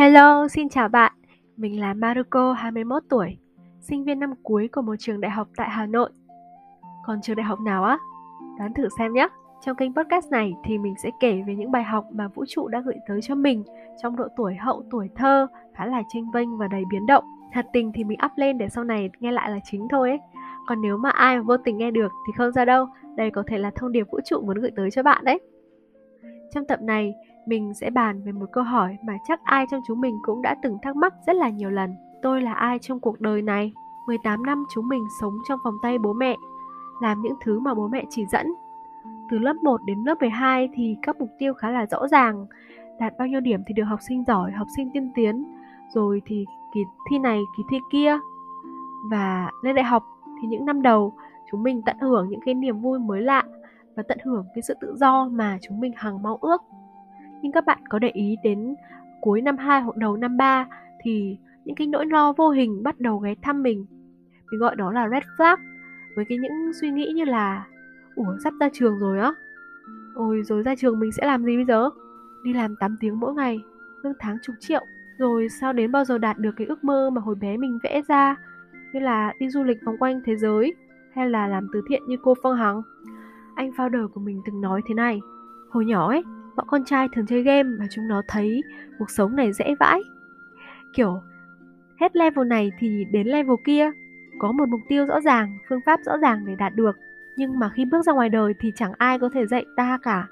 Hello, xin chào bạn. Mình là Maruko, 21 tuổi, sinh viên năm cuối của một trường đại học tại Hà Nội. Còn trường đại học nào á? Đoán thử xem nhé. Trong kênh podcast này thì mình sẽ kể về những bài học mà vũ trụ đã gửi tới cho mình trong độ tuổi hậu tuổi thơ khá là tranh vênh và đầy biến động. Thật tình thì mình up lên để sau này nghe lại là chính thôi ấy. Còn nếu mà ai mà vô tình nghe được thì không ra đâu, đây có thể là thông điệp vũ trụ muốn gửi tới cho bạn đấy. Trong tập này, mình sẽ bàn về một câu hỏi mà chắc ai trong chúng mình cũng đã từng thắc mắc rất là nhiều lần. Tôi là ai trong cuộc đời này? 18 năm chúng mình sống trong vòng tay bố mẹ, làm những thứ mà bố mẹ chỉ dẫn. Từ lớp 1 đến lớp 12 thì các mục tiêu khá là rõ ràng, đạt bao nhiêu điểm thì được học sinh giỏi, học sinh tiên tiến, rồi thì kỳ thi này, kỳ thi kia. Và lên đại học thì những năm đầu chúng mình tận hưởng những cái niềm vui mới lạ và tận hưởng cái sự tự do mà chúng mình hằng mong ước nhưng các bạn có để ý đến cuối năm 2 hoặc đầu năm 3 thì những cái nỗi lo vô hình bắt đầu ghé thăm mình. Mình gọi đó là red flag, với cái những suy nghĩ như là, ủa, sắp ra trường rồi á? Ôi, rồi ra trường mình sẽ làm gì bây giờ? Đi làm 8 tiếng mỗi ngày, lương tháng chục triệu. Rồi sao đến bao giờ đạt được cái ước mơ mà hồi bé mình vẽ ra? Như là đi du lịch vòng quanh thế giới, hay là làm từ thiện như cô Phương Hằng? Anh founder của mình từng nói thế này, hồi nhỏ ấy bọn con trai thường chơi game và chúng nó thấy cuộc sống này dễ vãi. Kiểu hết level này thì đến level kia có một mục tiêu rõ ràng phương pháp rõ ràng để đạt được. Nhưng mà khi bước ra ngoài đời thì chẳng ai có thể dạy ta cả.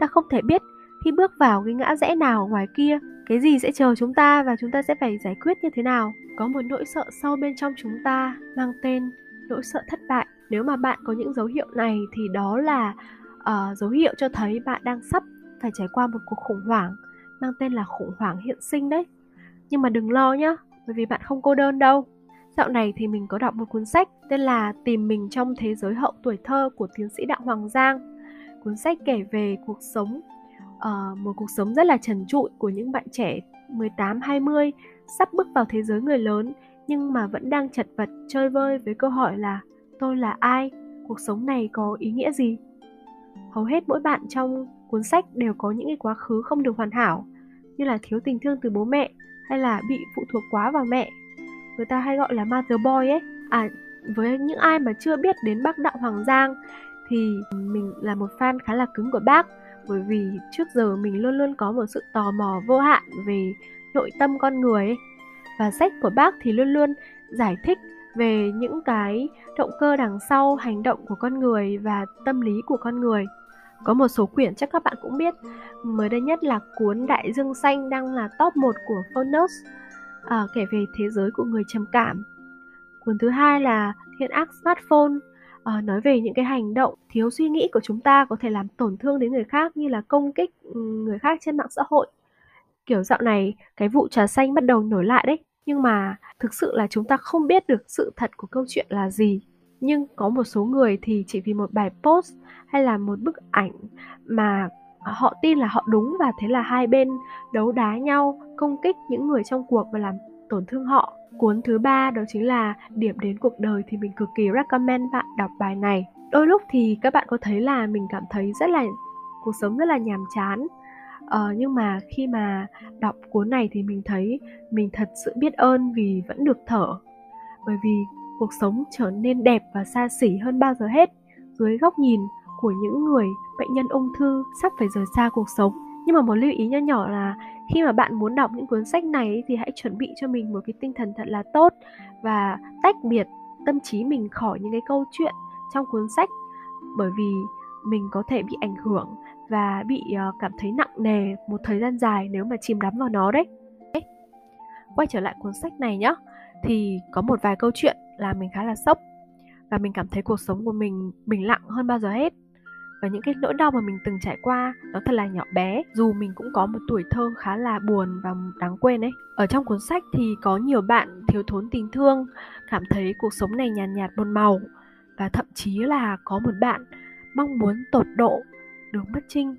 Ta không thể biết khi bước vào cái ngã rẽ nào ngoài kia cái gì sẽ chờ chúng ta và chúng ta sẽ phải giải quyết như thế nào. Có một nỗi sợ sâu bên trong chúng ta mang tên nỗi sợ thất bại. Nếu mà bạn có những dấu hiệu này thì đó là uh, dấu hiệu cho thấy bạn đang sắp phải trải qua một cuộc khủng hoảng mang tên là khủng hoảng hiện sinh đấy. Nhưng mà đừng lo nhá, bởi vì bạn không cô đơn đâu. Dạo này thì mình có đọc một cuốn sách tên là Tìm mình trong thế giới hậu tuổi thơ của tiến sĩ Đặng Hoàng Giang. Cuốn sách kể về cuộc sống uh, một cuộc sống rất là trần trụi của những bạn trẻ 18 20 sắp bước vào thế giới người lớn nhưng mà vẫn đang chật vật chơi vơi với câu hỏi là tôi là ai, cuộc sống này có ý nghĩa gì? Hầu hết mỗi bạn trong cuốn sách đều có những cái quá khứ không được hoàn hảo, như là thiếu tình thương từ bố mẹ hay là bị phụ thuộc quá vào mẹ. Người ta hay gọi là mother boy ấy. À với những ai mà chưa biết đến bác đạo hoàng giang thì mình là một fan khá là cứng của bác, bởi vì trước giờ mình luôn luôn có một sự tò mò vô hạn về nội tâm con người ấy. và sách của bác thì luôn luôn giải thích về những cái động cơ đằng sau hành động của con người và tâm lý của con người có một số quyển chắc các bạn cũng biết. Mới đây nhất là cuốn Đại Dương Xanh đang là top 1 của Phonos à, Kể về thế giới của người trầm cảm. Cuốn thứ hai là Thiện ác smartphone à, Nói về những cái hành động thiếu suy nghĩ của chúng ta có thể làm tổn thương đến người khác Như là công kích ừ, người khác trên mạng xã hội. Kiểu dạo này cái vụ trà xanh bắt đầu nổi lại đấy. Nhưng mà thực sự là chúng ta không biết được sự thật của câu chuyện là gì nhưng có một số người thì chỉ vì một bài post hay là một bức ảnh mà họ tin là họ đúng và thế là hai bên đấu đá nhau công kích những người trong cuộc và làm tổn thương họ. Cuốn thứ ba đó chính là điểm đến cuộc đời thì mình cực kỳ recommend bạn đọc bài này. Đôi lúc thì các bạn có thấy là mình cảm thấy rất là cuộc sống rất là nhàm chán. Ờ, nhưng mà khi mà đọc cuốn này thì mình thấy mình thật sự biết ơn vì vẫn được thở. Bởi vì cuộc sống trở nên đẹp và xa xỉ hơn bao giờ hết. Dưới góc nhìn của những người bệnh nhân ung thư, sắp phải rời xa cuộc sống. Nhưng mà một lưu ý nho nhỏ là khi mà bạn muốn đọc những cuốn sách này thì hãy chuẩn bị cho mình một cái tinh thần thật là tốt và tách biệt tâm trí mình khỏi những cái câu chuyện trong cuốn sách. Bởi vì mình có thể bị ảnh hưởng và bị ờ, cảm thấy nặng nề một thời gian dài nếu mà chìm đắm vào nó đấy. Quay trở lại cuốn sách này nhé thì có một vài câu chuyện làm mình khá là sốc. Và mình cảm thấy cuộc sống của mình bình lặng hơn bao giờ hết. Và những cái nỗi đau mà mình từng trải qua nó thật là nhỏ bé dù mình cũng có một tuổi thơ khá là buồn và đáng quên ấy. Ở trong cuốn sách thì có nhiều bạn thiếu thốn tình thương cảm thấy cuộc sống này nhàn nhạt, nhạt một màu. Và thậm chí là có một bạn mong muốn tột độ được mất trinh.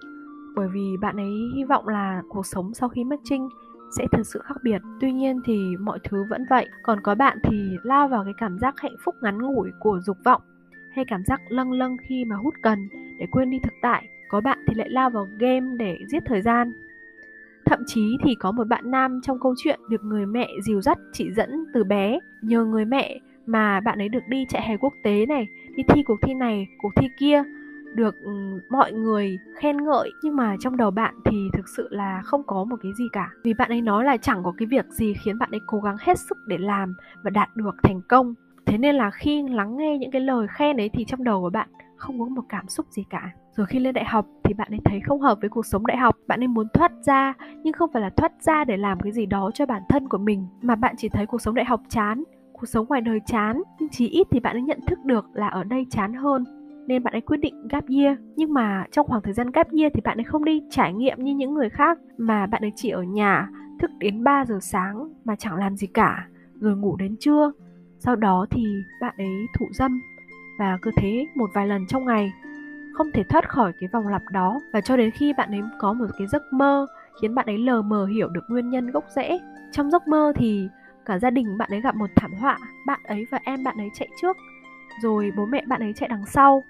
Bởi vì bạn ấy hy vọng là cuộc sống sau khi mất trinh sẽ thực sự khác biệt. Tuy nhiên thì mọi thứ vẫn vậy. Còn có bạn thì lao vào cái cảm giác hạnh phúc ngắn ngủi của dục vọng hay cảm giác lâng lâng khi mà hút cần để quên đi thực tại. Có bạn thì lại lao vào game để giết thời gian. Thậm chí thì có một bạn nam trong câu chuyện được người mẹ dìu dắt chỉ dẫn từ bé, nhờ người mẹ mà bạn ấy được đi chạy hè quốc tế này, đi thi cuộc thi này, cuộc thi kia, được ừ, mọi người khen ngợi, nhưng mà trong đầu bạn thì thực sự là không có một cái gì cả. Vì bạn ấy nói là chẳng có cái việc gì khiến bạn ấy cố gắng hết sức để làm và đạt được thành công. Thế nên là khi lắng nghe những cái lời khen ấy thì trong đầu của bạn không có một cảm xúc gì cả. Rồi khi lên đại học thì bạn ấy thấy không hợp với cuộc sống đại học. Bạn ấy muốn thoát ra, nhưng không phải là thoát ra để làm cái gì đó cho bản thân của mình, mà bạn chỉ thấy cuộc sống đại học chán, cuộc sống ngoài đời chán. Nhưng chí ít thì bạn ấy nhận thức được là ở đây chán hơn nên bạn ấy quyết định gap year. Nhưng mà trong khoảng thời gian gap year thì bạn ấy không đi trải nghiệm như những người khác, mà bạn ấy chỉ ở nhà thức đến 3 giờ sáng mà chẳng làm gì cả, rồi ngủ đến trưa. Sau đó thì bạn ấy thụ dâm và cứ thế một vài lần trong ngày, không thể thoát khỏi cái vòng lặp đó. Và cho đến khi bạn ấy có một cái giấc mơ khiến bạn ấy lờ mờ hiểu được nguyên nhân gốc rễ, trong giấc mơ thì cả gia đình bạn ấy gặp một thảm họa, bạn ấy và em bạn ấy chạy trước rồi bố mẹ bạn ấy chạy đằng sau.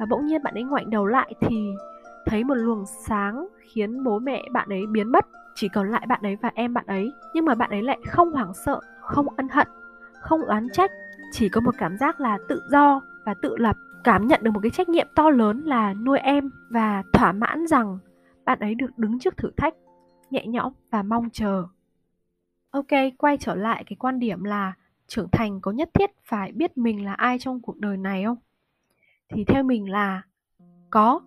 Và bỗng nhiên bạn ấy ngoảnh đầu lại thì thấy một luồng sáng khiến bố mẹ bạn ấy biến mất. Chỉ còn lại bạn ấy và em bạn ấy. Nhưng mà bạn ấy lại không hoảng sợ, không ân hận, không oán trách. Chỉ có một cảm giác là tự do và tự lập. Cảm nhận được một cái trách nhiệm to lớn là nuôi em và thỏa mãn rằng bạn ấy được đứng trước thử thách, nhẹ nhõm và mong chờ. Ok, quay trở lại cái quan điểm là trưởng thành có nhất thiết phải biết mình là ai trong cuộc đời này không? Thì theo mình là có.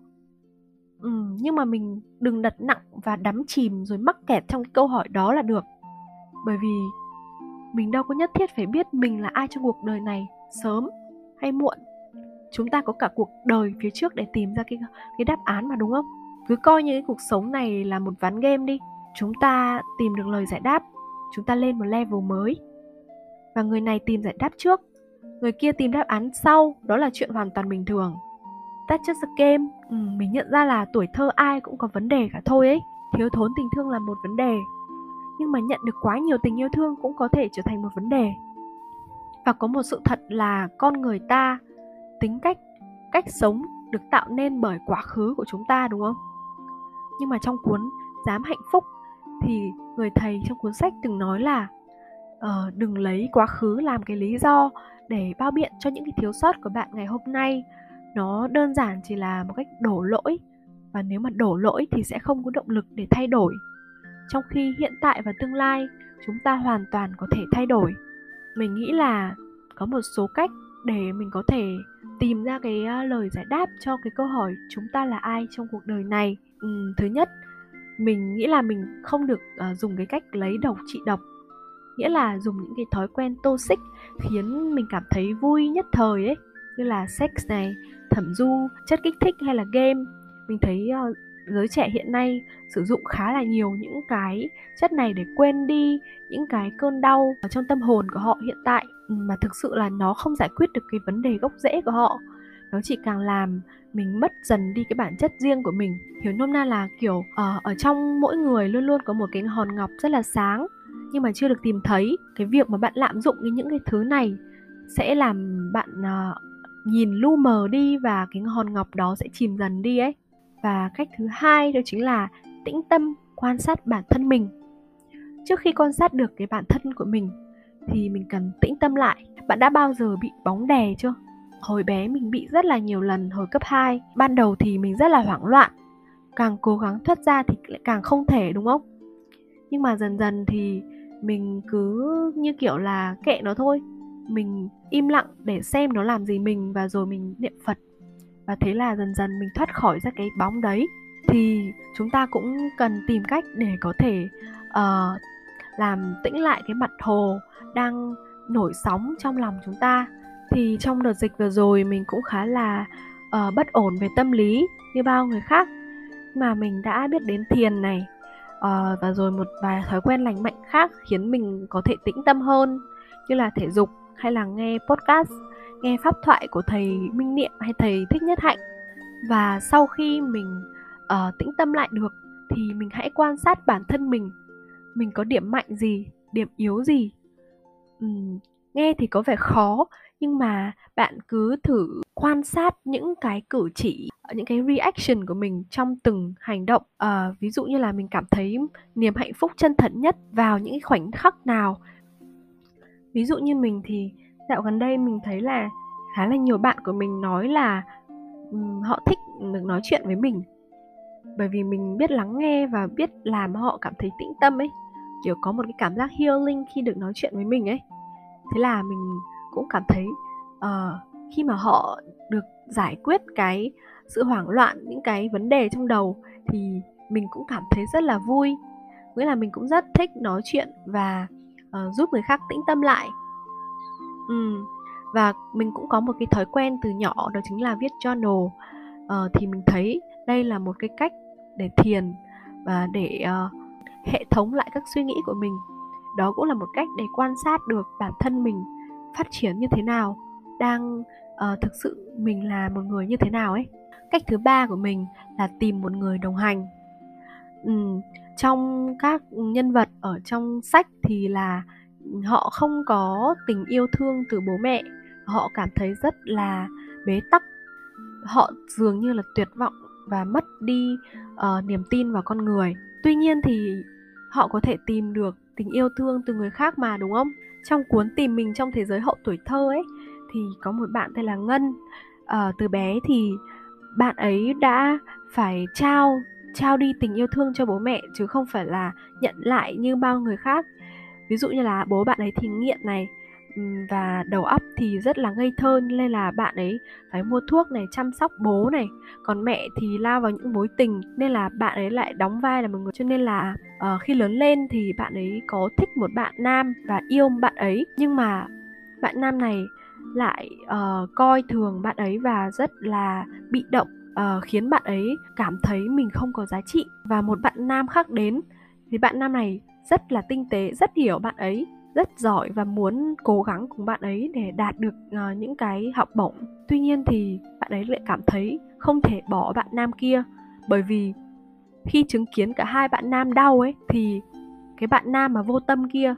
Ừ, nhưng mà mình đừng đặt nặng và đắm chìm rồi mắc kẹt trong cái câu hỏi đó là được. Bởi vì mình đâu có nhất thiết phải biết mình là ai trong cuộc đời này sớm hay muộn. Chúng ta có cả cuộc đời phía trước để tìm ra cái cái đáp án mà đúng không? Cứ coi như cái cuộc sống này là một ván game đi. Chúng ta tìm được lời giải đáp. Chúng ta lên một level mới và người này tìm giải đáp trước. Người kia tìm đáp án sau đó là chuyện hoàn toàn bình thường. That's just a game. Ừ, mình nhận ra là tuổi thơ ai cũng có vấn đề cả thôi ấy. Thiếu thốn tình thương là một vấn đề. Nhưng mà nhận được quá nhiều tình yêu thương cũng có thể trở thành một vấn đề. Và có một sự thật là con người ta tính cách cách sống được tạo nên bởi quá khứ của chúng ta đúng không? Nhưng mà trong cuốn dám hạnh phúc thì người thầy trong cuốn sách từng nói là uh, đừng lấy quá khứ làm cái lý do để bao biện cho những cái thiếu sót của bạn ngày hôm nay. Nó đơn giản chỉ là một cách đổ lỗi và nếu mà đổ lỗi thì sẽ không có động lực để thay đổi. Trong khi hiện tại và tương lai chúng ta hoàn toàn có thể thay đổi. Mình nghĩ là có một số cách để mình có thể tìm ra cái lời giải đáp cho cái câu hỏi chúng ta là ai trong cuộc đời này. Ừ, thứ nhất mình nghĩ là mình không được uh, dùng cái cách lấy độc trị độc nghĩa là dùng những cái thói quen toxic khiến mình cảm thấy vui nhất thời ấy. Như là sex này thẩm du chất kích thích hay là game. Mình thấy uh, giới trẻ hiện nay sử dụng khá là nhiều những cái chất này để quên đi những cái cơn đau ở trong tâm hồn của họ hiện tại. Mà thực sự là nó không giải quyết được cái vấn đề gốc rễ của họ. Nó chỉ càng làm mình mất dần đi cái bản chất riêng của mình. Hiểu nôm na là kiểu uh, ở trong mỗi người luôn luôn có một cái hòn ngọc rất là sáng nhưng mà chưa được tìm thấy cái việc mà bạn lạm dụng những cái thứ này sẽ làm bạn uh, nhìn lu mờ đi và cái hòn ngọc đó sẽ chìm dần đi ấy. Và cách thứ hai đó chính là tĩnh tâm quan sát bản thân mình. Trước khi quan sát được cái bản thân của mình thì mình cần tĩnh tâm lại. Bạn đã bao giờ bị bóng đè chưa? Hồi bé mình bị rất là nhiều lần hồi cấp 2 ban đầu thì mình rất là hoảng loạn càng cố gắng thoát ra thì lại càng không thể đúng không? Nhưng mà dần dần thì mình cứ như kiểu là kệ nó thôi. Mình im lặng để xem nó làm gì mình và rồi mình niệm phật. Và thế là dần dần mình thoát khỏi ra cái bóng đấy. Thì chúng ta cũng cần tìm cách để có thể uh, làm tĩnh lại cái mặt hồ đang nổi sóng trong lòng chúng ta. Thì trong đợt dịch vừa rồi mình cũng khá là uh, bất ổn về tâm lý như bao người khác. Mà mình đã biết đến thiền này uh, và rồi một vài thói quen lành mạnh khác khiến mình có thể tĩnh tâm hơn như là thể dục hay là nghe podcast nghe pháp thoại của thầy minh niệm hay thầy thích nhất hạnh. Và sau khi mình uh, tĩnh tâm lại được thì mình hãy quan sát bản thân mình. Mình có điểm mạnh gì điểm yếu gì? Uhm, nghe thì có vẻ khó nhưng mà bạn cứ thử quan sát những cái cử chỉ ờ, những cái reaction của mình trong từng hành động. À, ví dụ như là mình cảm thấy niềm hạnh phúc chân thật nhất vào những khoảnh khắc nào. Ví dụ như mình thì dạo gần đây mình thấy là khá là nhiều bạn của mình nói là um, họ thích được nói chuyện với mình. Bởi vì mình biết lắng nghe và biết làm họ cảm thấy tĩnh tâm ấy. Kiểu có một cái cảm giác healing khi được nói chuyện với mình ấy. Thế là mình cũng cảm thấy uh, khi mà họ được giải quyết cái sự hoảng loạn những cái vấn đề trong đầu thì mình cũng cảm thấy rất là vui. Nghĩa là mình cũng rất thích nói chuyện và uh, giúp người khác tĩnh tâm lại. Ừ. và mình cũng có một cái thói quen từ nhỏ đó chính là viết journal. Uh, thì mình thấy đây là một cái cách để thiền và để uh, hệ thống lại các suy nghĩ của mình. Đó cũng là một cách để quan sát được bản thân mình phát triển như thế nào đang uh, thực sự mình là một người như thế nào ấy? Cách thứ ba của mình là tìm một người đồng hành. Ừ, trong các nhân vật ở trong sách thì là họ không có tình yêu thương từ bố mẹ. Họ cảm thấy rất là bế tắc. Họ dường như là tuyệt vọng và mất đi uh, niềm tin vào con người. Tuy nhiên thì họ có thể tìm được tình yêu thương từ người khác mà đúng không? Trong cuốn tìm mình trong thế giới hậu tuổi thơ ấy thì có một bạn tên là ngân. À, từ bé thì bạn ấy đã phải trao trao đi tình yêu thương cho bố mẹ chứ không phải là nhận lại như bao người khác. Ví dụ như là bố bạn ấy thì nghiện này và đầu óc thì rất là ngây thơ nên là bạn ấy phải mua thuốc này chăm sóc bố này. Còn mẹ thì lao vào những mối tình nên là bạn ấy lại đóng vai là một người. Cho nên là uh, khi lớn lên thì bạn ấy có thích một bạn nam và yêu bạn ấy. Nhưng mà bạn nam này lại uh, coi thường bạn ấy và rất là bị động uh, khiến bạn ấy cảm thấy mình không có giá trị. Và một bạn nam khác đến thì bạn nam này rất là tinh tế rất hiểu bạn ấy rất giỏi và muốn cố gắng cùng bạn ấy để đạt được uh, những cái học bổng. Tuy nhiên thì bạn ấy lại cảm thấy không thể bỏ bạn nam kia bởi vì khi chứng kiến cả hai bạn nam đau ấy thì cái bạn nam mà vô tâm kia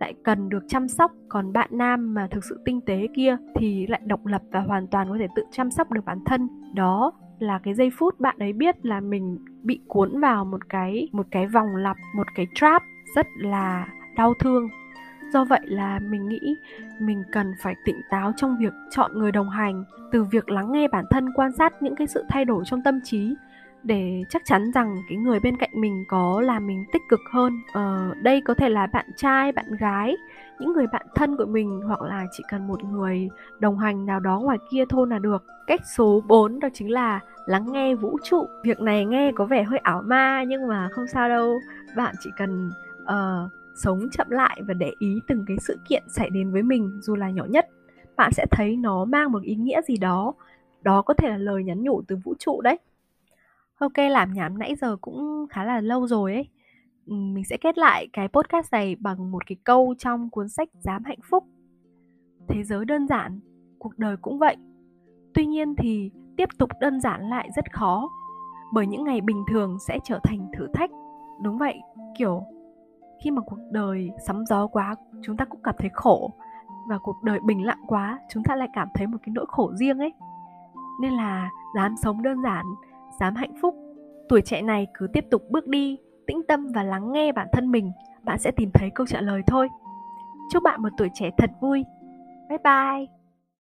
lại cần được chăm sóc. Còn bạn nam mà thực sự tinh tế kia thì lại độc lập và hoàn toàn có thể tự chăm sóc được bản thân. Đó là cái giây phút bạn ấy biết là mình bị cuốn vào một cái một cái vòng lặp, một cái trap rất là đau thương. Do vậy là mình nghĩ mình cần phải tỉnh táo trong việc chọn người đồng hành, từ việc lắng nghe bản thân, quan sát những cái sự thay đổi trong tâm trí để chắc chắn rằng cái người bên cạnh mình có làm mình tích cực hơn. Ờ, đây có thể là bạn trai bạn gái những người bạn thân của mình hoặc là chỉ cần một người đồng hành nào đó ngoài kia thôi là được. Cách số 4 đó chính là lắng nghe vũ trụ. Việc này nghe có vẻ hơi ảo ma nhưng mà không sao đâu. Bạn chỉ cần uh, sống chậm lại và để ý từng cái sự kiện xảy đến với mình dù là nhỏ nhất. Bạn sẽ thấy nó mang một ý nghĩa gì đó. Đó có thể là lời nhắn nhủ từ vũ trụ đấy ok, làm nhảm nãy giờ cũng khá là lâu rồi ấy. Mình sẽ kết lại cái podcast này bằng một cái câu trong cuốn sách dám hạnh phúc. Thế giới đơn giản, cuộc đời cũng vậy. Tuy nhiên thì tiếp tục đơn giản lại rất khó, bởi những ngày bình thường sẽ trở thành thử thách. Đúng vậy, kiểu, khi mà cuộc đời sóng gió quá, chúng ta cũng cảm thấy khổ, và cuộc đời bình lặng quá, chúng ta lại cảm thấy một cái nỗi khổ riêng ấy. Nên là dám sống đơn giản dám hạnh phúc. Tuổi trẻ này cứ tiếp tục bước đi, tĩnh tâm và lắng nghe bản thân mình, bạn sẽ tìm thấy câu trả lời thôi. Chúc bạn một tuổi trẻ thật vui. Bye bye.